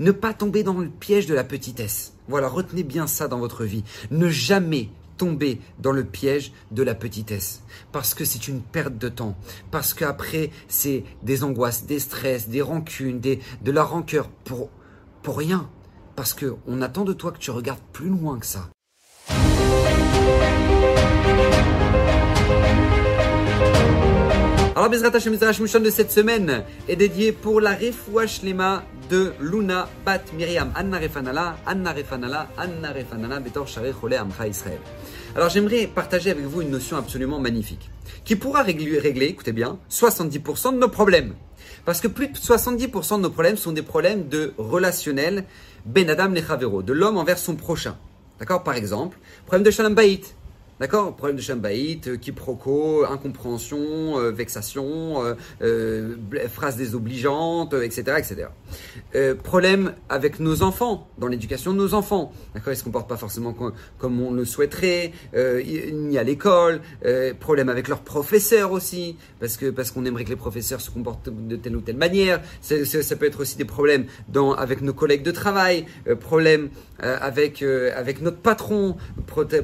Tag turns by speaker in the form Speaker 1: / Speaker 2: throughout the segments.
Speaker 1: Ne pas tomber dans le piège de la petitesse. Voilà, retenez bien ça dans votre vie. Ne jamais tomber dans le piège de la petitesse. Parce que c'est une perte de temps. Parce qu'après, c'est des angoisses, des stress, des rancunes, des, de la rancœur pour, pour rien. Parce qu'on attend de toi que tu regardes plus loin que ça. Alors, Bezrat Hashem de cette semaine est dédié pour la Refoua Shlema de Luna Bat Miriam Anna Refanala, Anna Refanala, Anna Refanala, Betor Share Chole Amcha Israël. Alors, j'aimerais partager avec vous une notion absolument magnifique qui pourra régler, régler écoutez bien, 70% de nos problèmes. Parce que plus de 70% de nos problèmes sont des problèmes de relationnel, Ben Adam Nechavero, de l'homme envers son prochain. D'accord? Par exemple, problème de Shalom Bayit. D'accord? Problème de Shambaït, euh, quiproquo, incompréhension, euh, vexation, euh, euh, phrases désobligeantes, etc. etc. problème avec nos enfants, dans l'éducation de nos enfants. D'accord? Ils se comportent pas forcément comme, on le souhaiterait, ni à l'école. problème avec leurs professeurs aussi, parce que parce qu'on aimerait que les professeurs se comportent de telle ou telle manière. ça peut être aussi des problèmes avec nos collègues de travail, problème avec, avec notre patron,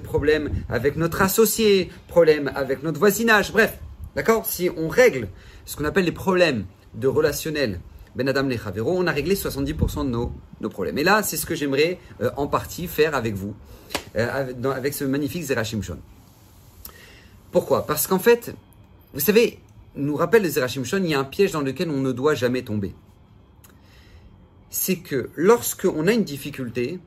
Speaker 1: problème avec notre notre associé, problème avec notre voisinage, bref, d'accord Si on règle ce qu'on appelle les problèmes de relationnel, Ben Adam les on a réglé 70% de nos, nos, problèmes. Et là, c'est ce que j'aimerais euh, en partie faire avec vous, euh, avec, ce magnifique Zerachim Shon. Pourquoi? Parce qu'en fait, vous savez, nous rappelle le Zerachim Shon, il y a un piège dans lequel on ne doit jamais tomber. C'est que lorsqu'on a une difficulté,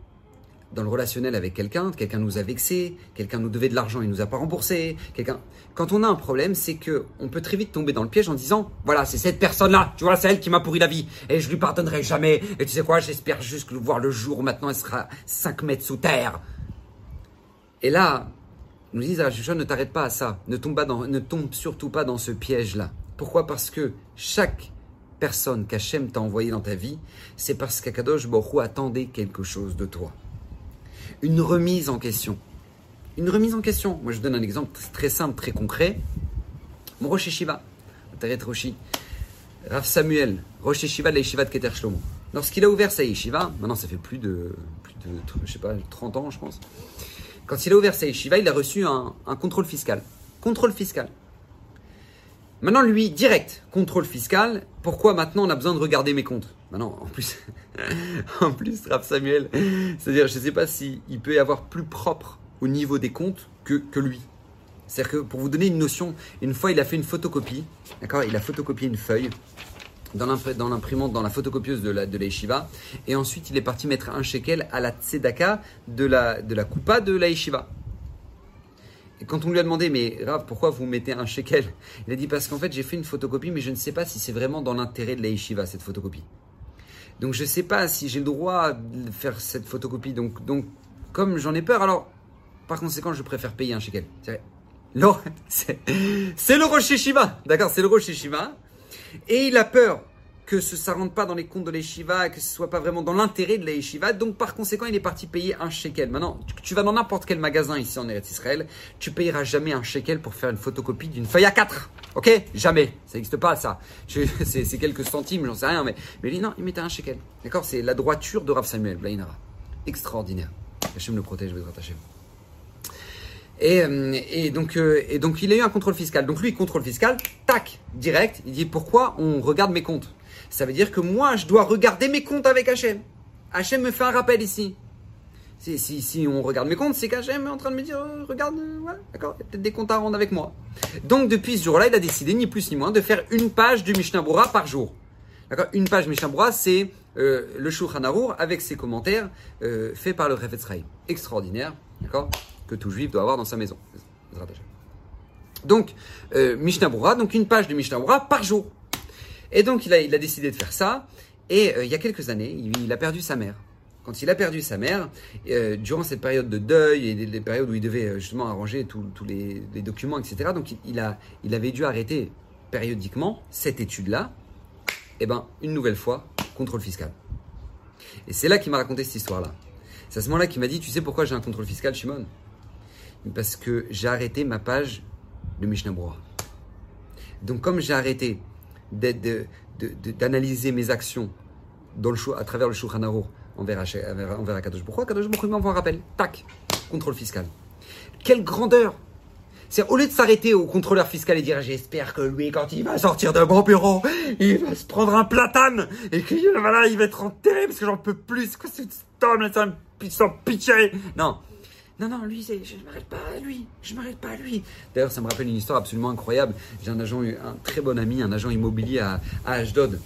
Speaker 1: dans le relationnel avec quelqu'un, quelqu'un nous a vexé, quelqu'un nous devait de l'argent, il nous a pas remboursé, quelqu'un. Quand on a un problème, c'est que on peut très vite tomber dans le piège en disant, voilà, c'est cette personne-là, tu vois, c'est elle qui m'a pourri la vie, et je lui pardonnerai jamais. Et tu sais quoi, j'espère juste voir le jour où maintenant elle sera 5 mètres sous terre. Et là, nous disent, ah, ne t'arrête pas à ça, ne tombe, pas dans, ne tombe surtout pas dans ce piège-là. Pourquoi? Parce que chaque personne qu'Hachem t'a envoyé dans ta vie, c'est parce qu'Akadosh Borou attendait quelque chose de toi une remise en question. Une remise en question. Moi, je donne un exemple très simple, très concret. Mon Rosh Shiva, Roshi, Rav Samuel, Rosh Shiva de la Yeshiva de Keter Shlomo. Lorsqu'il a ouvert sa Yeshiva, maintenant ça fait plus de, plus de, je sais pas, 30 ans, je pense. Quand il a ouvert sa Yeshiva, il a reçu un contrôle fiscal. Contrôle fiscal. Maintenant, lui, direct, contrôle fiscal. Pourquoi maintenant on a besoin de regarder mes comptes Maintenant, en plus, en plus, Rav Samuel, c'est-à-dire, je ne sais pas s'il peut y avoir plus propre au niveau des comptes que, que lui. C'est-à-dire que pour vous donner une notion, une fois il a fait une photocopie, d'accord Il a photocopié une feuille dans l'imprimante, dans la photocopieuse de la, de yeshiva, et ensuite il est parti mettre un shekel à la tzedaka de la, de la coupa de la. Quand on lui a demandé, mais Rav, pourquoi vous mettez un shekel? Il a dit, parce qu'en fait, j'ai fait une photocopie, mais je ne sais pas si c'est vraiment dans l'intérêt de la yeshiva, cette photocopie. Donc, je ne sais pas si j'ai le droit de faire cette photocopie. Donc, donc comme j'en ai peur, alors, par conséquent, je préfère payer un shekel. C'est le Rosh Shiva, d'accord C'est le Rosh Shiva. Et il a peur que ça rentre pas dans les comptes de l'Eshiva, que ce soit pas vraiment dans l'intérêt de l'Eshiva. Donc par conséquent, il est parti payer un shekel. Maintenant, tu, vas dans n'importe quel magasin ici en Eretz Israël, tu payeras jamais un shekel pour faire une photocopie d'une feuille à 4. Ok? Jamais. Ça n'existe pas ça. C'est quelques centimes, j'en sais rien, mais, mais non, il mettait un shekel. D'accord? C'est la droiture de Rav Samuel, Blainara. Extraordinaire. Hachem le protège, et, donc, euh, et donc, il a eu un contrôle fiscal. Donc, lui, contrôle fiscal, tac, direct. Il dit Pourquoi on regarde mes comptes? Ça veut dire que moi, je dois regarder mes comptes avec Hachem. Hachem me fait un rappel ici. Si, si, si on regarde mes comptes, c'est qu'Hachem est en train de me dire, euh, regarde, euh, voilà, d'accord, il y a peut-être des comptes à rendre avec moi. Donc depuis ce jour-là, il a décidé, ni plus ni moins, de faire une page du Mishnah par jour. D'accord Une page Mishnah c'est euh, le Shulchan avec ses commentaires faits par le Refetz Extraordinaire, d'accord Que tout juif doit avoir dans sa maison. Donc, Mishnah Bura, donc une page du Mishnah par jour. Et donc, il a, décidé de faire ça. Et euh, il y a quelques années, il, a perdu sa mère. Quand il a perdu sa mère, euh, durant cette période de deuil et les, périodes où il devait euh, justement arranger tous les, les, documents, etc., donc il avait dû arrêter périodiquement cette étude-là. Et eh ben, une nouvelle fois, contrôle fiscal. Et c'est là qu'il m'a raconté cette histoire-là. C'est à ce moment-là qu'il m'a dit, tu sais pourquoi j'ai un contrôle fiscal, Shimon? Parce que j'ai arrêté ma page de Mishnah Donc comme j'ai arrêté d'analyser mes actions dans le, à travers le Shulchan envers, envers, envers Akadosh Pourquoi Akadosh Baruch m'envoie un rappel. Tac, contrôle fiscal. Quelle grandeur c'est au lieu de s'arrêter au contrôleur fiscal et dire j'espère que lui quand il va sortir d'un bon bureau, il va se prendre un platane et que voilà, il va être enterré parce que j'en peux plus. Quoi c'est homme là, sans pitié. Non. Non, non, lui, je ne m'arrête pas à lui. Je ne m'arrête pas à lui. D'ailleurs, ça me rappelle une histoire absolument incroyable. J'ai un agent, un très bon ami, un agent immobilier à, à Ashdod.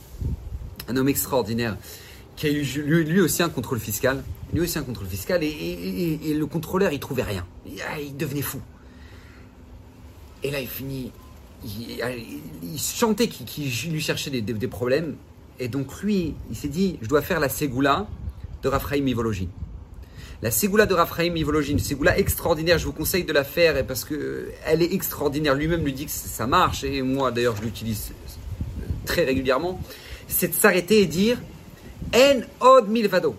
Speaker 1: Un homme extraordinaire qui a eu lui, aussi un contrôle fiscal. Lui aussi un contrôle fiscal et, le contrôleur, il trouvait rien. Il, ah, il devenait fou. Et là, il finit. Il, chantait qu'il lui cherchait des, problèmes. Et donc, lui, il s'est dit je dois faire la Ségoula de Raphaïm Ivologie. La Ségoula de Raphaïm Ivologie, une Ségoula extraordinaire, je vous conseille de la faire parce qu'elle est extraordinaire. Lui-même lui dit que ça marche, et moi d'ailleurs je l'utilise très régulièrement. C'est de s'arrêter et dire En od milvado.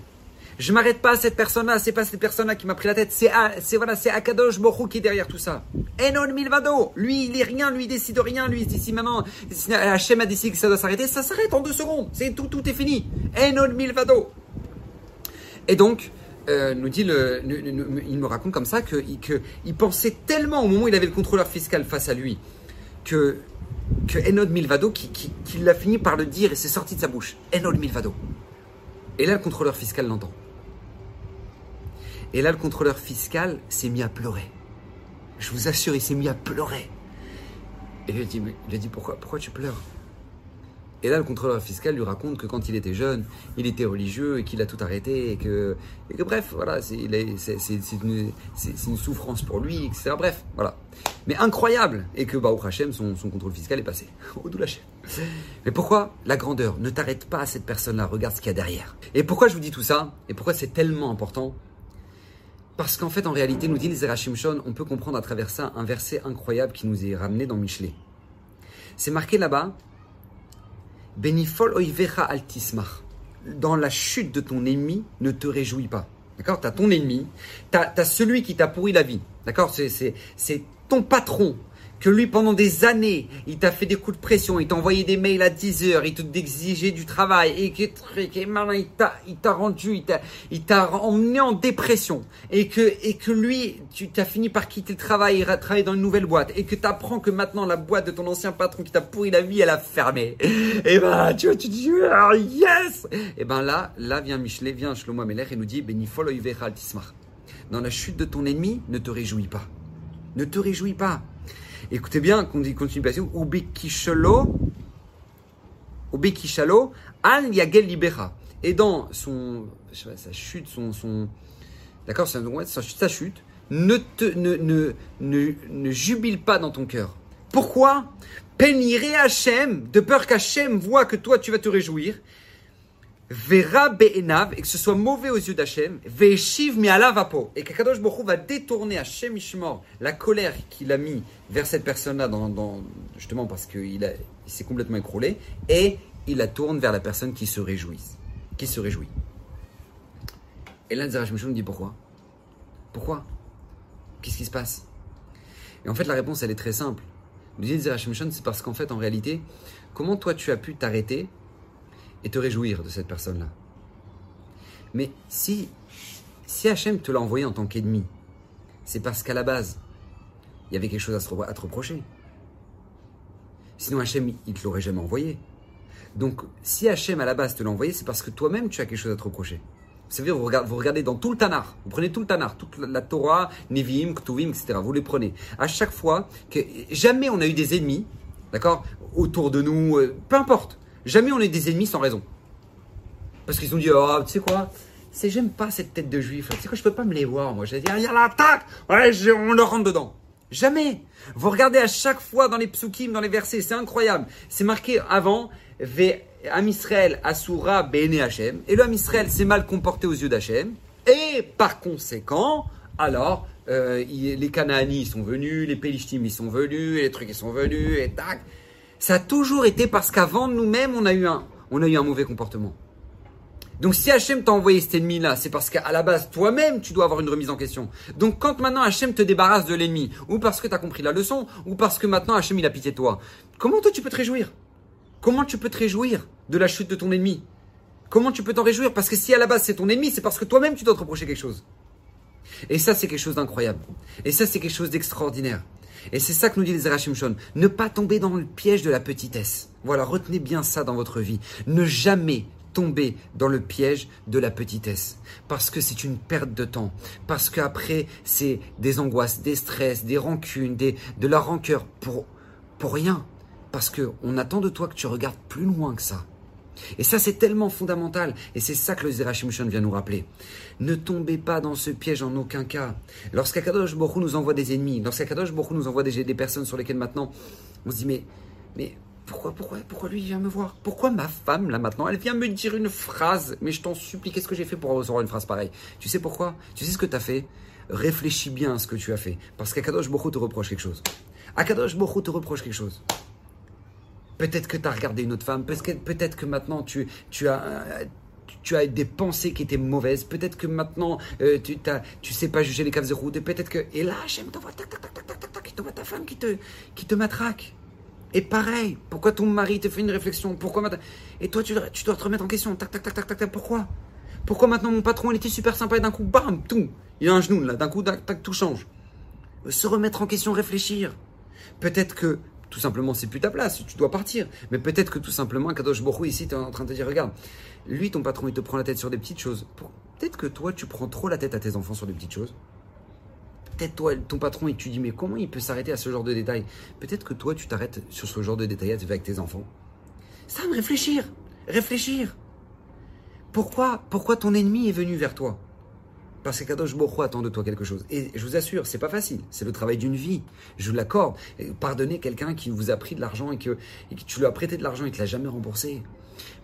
Speaker 1: Je m'arrête pas à cette personne-là, c'est pas cette personne-là qui m'a pris la tête, c'est voilà, c'est Akadosh Borou qui est derrière tout ça. Enon Milvado, lui il est rien, lui il décide rien, lui ici maintenant, Hachem a décidé que ça doit s'arrêter, ça s'arrête en deux secondes, c'est tout, tout est fini. Enon Milvado. Et donc, euh, nous il me raconte comme ça que, que il pensait tellement au moment où il avait le contrôleur fiscal face à lui que Enod Milvado qui, l'a fini par le dire et c'est sorti de sa bouche. Enod Milvado. Et là, le contrôleur fiscal l'entend. Et là, le contrôleur fiscal s'est mis à pleurer. Je vous assure, il s'est mis à pleurer. Et il lui a dit, pourquoi tu pleures? Et là, le contrôleur fiscal lui raconte que quand il était jeune, il était religieux et qu'il a tout arrêté et que, que bref, voilà, c'est une, souffrance pour lui, etc. Bref, voilà. Mais incroyable Et que Baruch Hashem, son, son contrôle fiscal est passé. Au Hashem. Mais pourquoi la grandeur Ne t'arrête pas à cette personne-là, regarde ce qu'il y a derrière. Et pourquoi je vous dis tout ça? Et pourquoi c'est tellement important? Parce qu'en fait, en réalité, nous dit les Shon, on peut comprendre à travers ça un verset incroyable qui nous est ramené dans Michelet. C'est marqué là-bas Benifol oivecha altismach. Dans la chute de ton ennemi, ne te réjouis pas. D'accord? Tu as ton ennemi, tu as, celui qui t'a pourri la vie. D'accord? C'est ton patron que lui, pendant des années, il t'a fait des coups de pression, il t'a envoyé des mails à 10 heures, il t'exigeait du travail, et que il t'a, il t'a rendu, il t'a, emmené en dépression, et que, et que lui, tu t'as fini par quitter le travail et travailler dans une nouvelle boîte, et que tu apprends que maintenant la boîte de ton ancien patron qui t'a pourri la vie, elle a fermé. Et ben, tu vois, tu dis, oh, yes! Et ben là, là vient Michelet, vient Shlomo Amelech et nous dit, Benifol Dans la chute de ton ennemi, ne te réjouis pas. Ne te réjouis pas. Écoutez bien, continuation. Ubekishalo, Ubekishalo, al yagel libera. Et dans son, sa chute, son, son d'accord, sa, chute, ne, ne, ne, ne, ne jubile pas dans ton cœur. Pourquoi? Péniré Hachem, de peur qu'Hachem voit que toi tu vas te réjouir, Vera be'enav, et que ce soit mauvais aux yeux d'Hachem, ve'eshiv mi vapo, et qu'Akadosh va détourner Hachem Ishmor la colère qu'il a mis vers cette personne-là, dans, justement parce qu'il il s'est complètement écroulé, et il la tourne vers la personne qui se réjouit. Qui se réjouit. Et là, Zerach me dit pourquoi? Pourquoi? Qu'est-ce qui se passe? Et en fait, la réponse, elle est très simple. Le dit Zerach c'est parce qu'en fait, en réalité, comment toi tu as pu t'arrêter et te réjouir de cette personne-là. Mais si, si Hachem te l'a envoyé en tant qu'ennemi, c'est parce qu'à la base, il y avait quelque chose à te, reprocher. Sinon, Hachem, il te l'aurait jamais envoyé. Donc, si Hachem à la base te l'a envoyé, c'est parce que toi-même tu as quelque chose à te reprocher. Vous savez, vous regardez, dans tout le Tanar, vous prenez tout le Tanar, toute la, Torah, Nevi'im, Ktuvim, etc. Vous les prenez. À chaque fois que jamais on a eu des ennemis, d'accord, autour de nous, euh, peu importe. Jamais on est des ennemis sans raison. Parce qu'ils ont dit, oh, tu sais quoi? C'est j'aime pas cette tête de juif. Tu sais quoi, je peux pas me les voir, moi. J'ai dit, il y a l'attaque. Ouais, on leur rentre dedans. Jamais. Vous regardez à chaque fois dans les psukim, dans les versets, c'est incroyable. C'est marqué avant, Ve Am Israël Asura Bene Hashem. Et le Am Israël s'est mal comporté aux yeux d'Hachem. Et par conséquent, alors, euh, les Canaani sont venus, les Pélishtim ils sont venus, les trucs ils sont venus, et tac. Ça a toujours été parce qu'avant nous-mêmes, on a eu un, on a eu un mauvais comportement. Donc si Hachem t'a envoyé cet ennemi-là, c'est parce qu'à la base, toi-même, tu dois avoir une remise en question. Donc quand maintenant Hachem te débarrasse de l'ennemi, ou parce que tu as compris la leçon, ou parce que maintenant Hachem il a pitié de toi, comment toi tu peux te réjouir? Comment tu peux te réjouir de la chute de ton ennemi? Comment tu peux t'en réjouir? Parce que si à la base c'est ton ennemi, c'est parce que toi-même tu dois te reprocher quelque chose. Et ça, c'est quelque chose d'incroyable. Et ça, c'est quelque chose d'extraordinaire. Et c'est ça que nous dit les Shon. Ne pas tomber dans le piège de la petitesse. Voilà, retenez bien ça dans votre vie. Ne jamais tomber dans le piège de la petitesse. Parce que c'est une perte de temps. Parce qu'après, c'est des angoisses, des stress, des rancunes, de la rancœur pour, pour rien. Parce qu'on attend de toi que tu regardes plus loin que ça. Et ça, c'est tellement fondamental. Et c'est ça que le Zerachimshon vient nous rappeler. Ne tombez pas dans ce piège en aucun cas. Lorsqu'Akadosh Borou nous envoie des ennemis, lorsqu'Akadosh Borou nous envoie des, des, personnes sur lesquelles maintenant on se dit, mais, mais pourquoi, pourquoi, pourquoi lui vient me voir? Pourquoi ma femme, là maintenant, elle vient me dire une phrase? Mais je t'en supplie, qu'est-ce que j'ai fait pour recevoir une phrase pareille? Tu sais pourquoi? Tu sais ce que tu as fait? Réfléchis bien à ce que tu as fait. Parce qu'Akadosh Borou te reproche quelque chose. Akadosh Borou te reproche quelque chose. Peut-être que tu as regardé une autre femme, peut-être que maintenant tu, tu as tu as des pensées qui étaient mauvaises. Peut-être que maintenant, euh, tu ne tu sais pas juger les caves de route. Et peut-être que. Et là, Hachem t'envoie tac, tac, tac, tac, tac, tac, tac, ta femme qui te, qui te matraque. Et pareil, pourquoi ton mari te fait une réflexion Pourquoi Et toi, tu, tu, dois te remettre en question. Tac, tac, tac, tac, tac, tac. Pourquoi Pourquoi maintenant mon patron, il était super sympa et d'un coup, bam, tout. Il a un genou là. D'un coup, tac, tout change. Se remettre en question, réfléchir. Peut-être que tout simplement, c'est plus ta place, tu dois partir. Mais peut-être que tout simplement, Kadosh Borou, ici, tu es en train de te dire, regarde, lui, ton patron, il te prend la tête sur des petites choses. Peut-être que toi, tu prends trop la tête à tes enfants sur des petites choses. Peut-être toi, ton patron, et tu dis, mais comment il peut s'arrêter à ce genre de détails? Peut-être que toi, tu t'arrêtes sur ce genre de détails avec tes enfants. Ça me réfléchir, réfléchir. Pourquoi, pourquoi ton ennemi est venu vers toi? Parce que Kadosh Boko attend de toi quelque chose. Et je vous assure, c'est pas facile. C'est le travail d'une vie. Je vous l'accorde. Pardonnez quelqu'un qui vous a pris de l'argent et que, tu lui as prêté de l'argent et qu'il l'a jamais remboursé.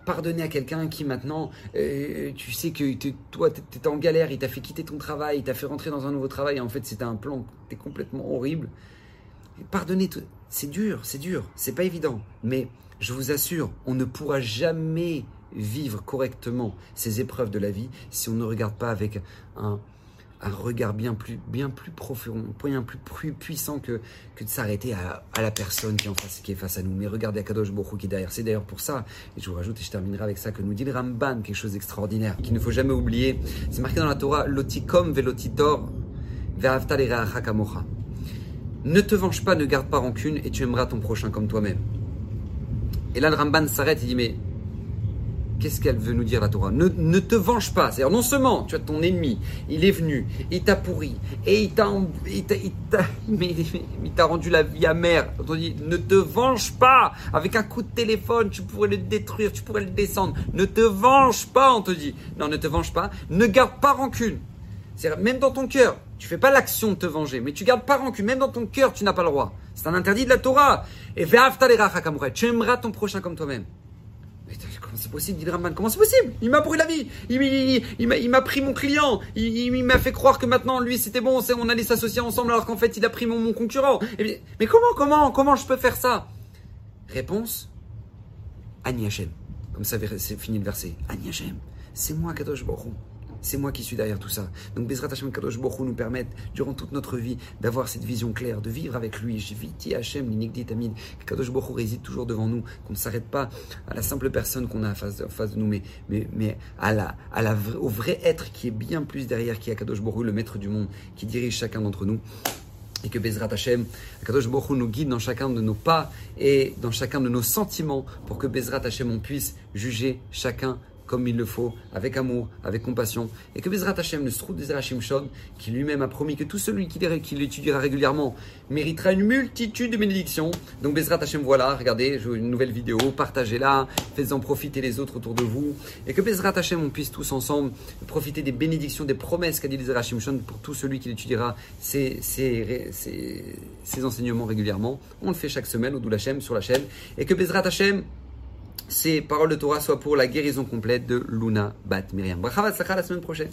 Speaker 1: Pardonnez à quelqu'un qui maintenant, euh, tu sais que toi, tu étais en galère, il t'a fait quitter ton travail, il t'a fait rentrer dans un nouveau travail, et en fait, c'était un plan était complètement horrible. Pardonnez, c'est dur, c'est dur, c'est pas évident. Mais je vous assure, on ne pourra jamais vivre correctement ces épreuves de la vie si on ne regarde pas avec un, un regard bien plus, bien plus profond, bien plus puissant que, que de s'arrêter à, la personne qui est, en face, est face à nous. Mais regardez Akadosh Borou qui est derrière. C'est d'ailleurs pour ça, et je vous rajoute et je terminerai avec ça, que nous dit le Ramban, quelque chose d'extraordinaire, qu'il ne faut jamais oublier. C'est marqué dans la Torah, lotikom velotitor Ne te venge pas, ne garde pas rancune, et tu aimeras ton prochain comme toi-même. Et là, le Ramban s'arrête et dit, mais Qu'est-ce qu'elle veut nous dire la Torah ne, te venge pas. C'est-à-dire non seulement tu as ton ennemi, il est venu, il t'a pourri, et il t'a, il t'a, mais, il t'a rendu la vie amère. On dit ne te venge pas. Avec un coup de téléphone, tu pourrais le détruire, tu pourrais le descendre. Ne te venge pas, on te dit. Non, ne te venge pas. Ne garde pas rancune. C'est même dans ton cœur, tu fais pas l'action de te venger, mais tu gardes pas rancune. Même dans ton cœur, tu n'as pas le droit. C'est un interdit de la Torah. Et tu aimeras ton prochain comme toi-même. C'est possible, dit Comment c'est possible? Il m'a pris la vie. Il, m'a pris mon client. Il, m'a fait croire que maintenant, lui, c'était bon, on allait s'associer ensemble alors qu'en fait, il a pris mon, concurrent. mais comment, comment, comment je peux faire ça? Réponse Ani Hashem. Comme ça, c'est fini le verset. Ani Hashem. C'est moi, Kadosh Baruch c'est moi qui suis derrière tout ça. Donc Bezrat Hashem Kadosh Borou nous permettent, durant toute notre vie, d'avoir cette vision claire, de vivre avec lui. Jiviti Hashem, l'inigdi tamid. Kadosh Borou réside toujours devant nous, qu'on ne s'arrête pas à la simple personne qu'on a en face, de nous, mais, mais, mais à la, à la, au vrai être qui est bien plus derrière, qui est Kadosh Borou, le maître du monde, qui dirige chacun d'entre nous et que Bezrat Hashem, Kadosh Borou nous guide dans chacun de nos pas et dans chacun de nos sentiments pour que Bezrat Hashem on puisse juger chacun comme il le faut, avec amour, avec compassion, et que Bezrat Hashem, le Stroud des Shon, qui lui-même a promis que tout celui qui, l'étudiera régulièrement méritera une multitude de bénédictions. Donc Bezrat Hashem, voilà, regardez, une nouvelle vidéo, partagez-la, faites-en profiter les autres autour de vous, et que Bezrat Hashem, on puisse tous ensemble profiter des bénédictions, des promesses qu'a dit les Shon pour tout celui qui l'étudiera ces, enseignements régulièrement. On le fait chaque semaine au Doulachem sur la chaîne, et que Bezrat Hashem, ces paroles de Torah soient pour la guérison complète de Luna Bat Miriam. Bracha la semaine prochaine.